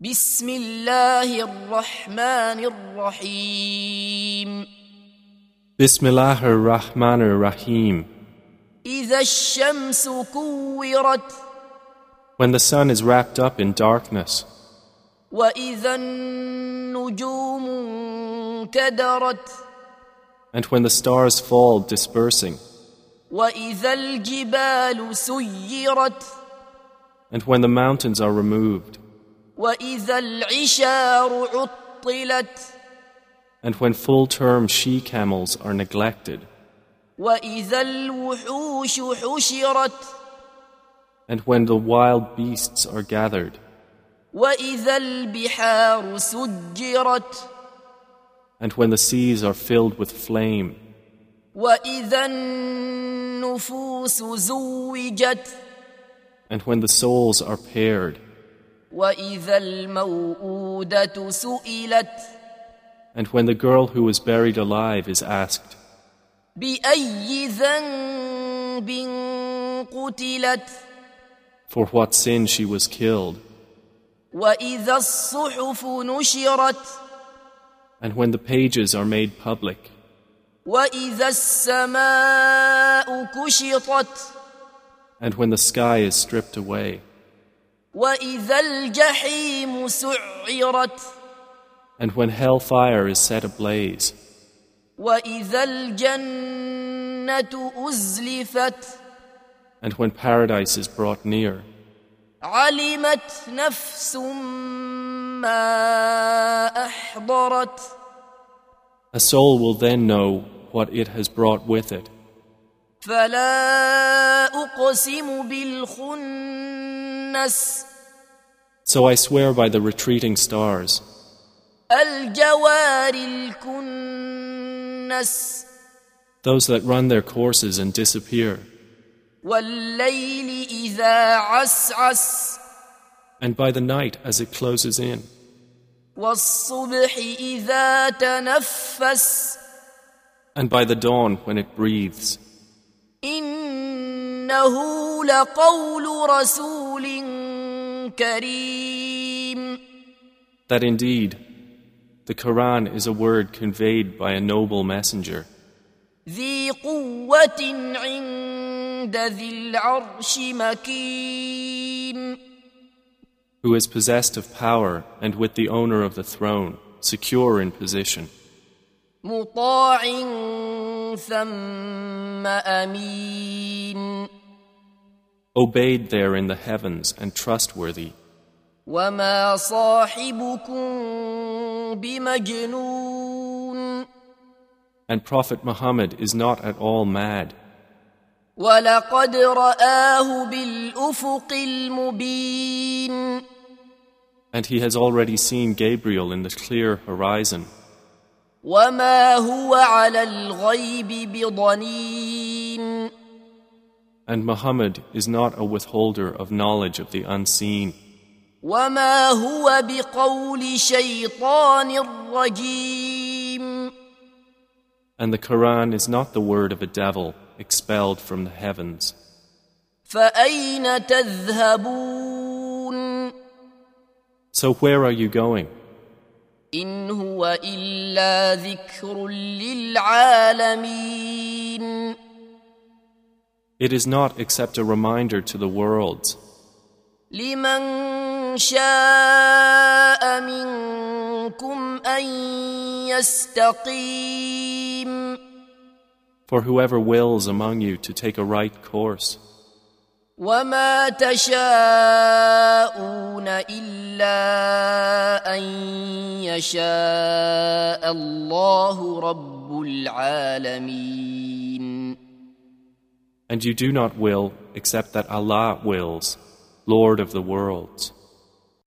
بسم الله الرحمن الرحيم Bismillah ar-Rahman ar-Rahim. إذا الشمس كورت When the sun is wrapped up in darkness, وإذا النجوم انكدرت and when the stars fall dispersing, وإذا الجبال سيرت and when the mountains are removed, وإذا العشار عطلت and when full-term she-camels are neglected, وإذا الوحوش حشرت and when the wild beasts are gathered, وإذا البحار سجرت and when the seas are filled with flame, وإذا النفوس زوجت and when the souls are paired, وإذا الموءودة سئلت and when the girl who was buried alive is asked, For what sin she was killed. And when the pages are made public. And when the sky is stripped away. وإذا الجحيم سعرت and when hellfire is set ablaze, وإذا الجنة أزلفت and when paradise is brought near, علمت نفس ما أحضرت a soul will then know what it has brought with it. فلا أقسم بالخنس So I swear by the retreating stars, الجوار الكنس those that run their courses and disappear, والليل إذا عسعس and by the night as it closes in, والصبح إذا تنفس and by the dawn when it breathes. إنه لقول رسول كريم That indeed, the Quran is a word conveyed by a noble messenger, ذي قوة عند ذي العرش مكين who is possessed of power and with the owner of the throne, secure in position, مطاع ثم أمين obeyed there in the heavens and trustworthy. وما صاحبكم بمجنون And Prophet Muhammad is not at all mad, ولقد رآه بالأفق المبين and he has already seen Gabriel in the clear horizon. وما هو على الغيب بضنين And Muhammad is not a withholder of knowledge of the unseen, وما هو بقول شيطان رجيم and the Quran is not the word of a devil expelled from the heavens. فأين تذهبون So where are you going? إن هو إلا ذكر للعالمين It is not except a reminder to the worlds, لمن شاء منكم أن يستقيم for whoever wills among you to take a right course. وما تشاءون إلا أن يشاء الله رب العالمين and you do not will except that Allah wills, Lord of the worlds.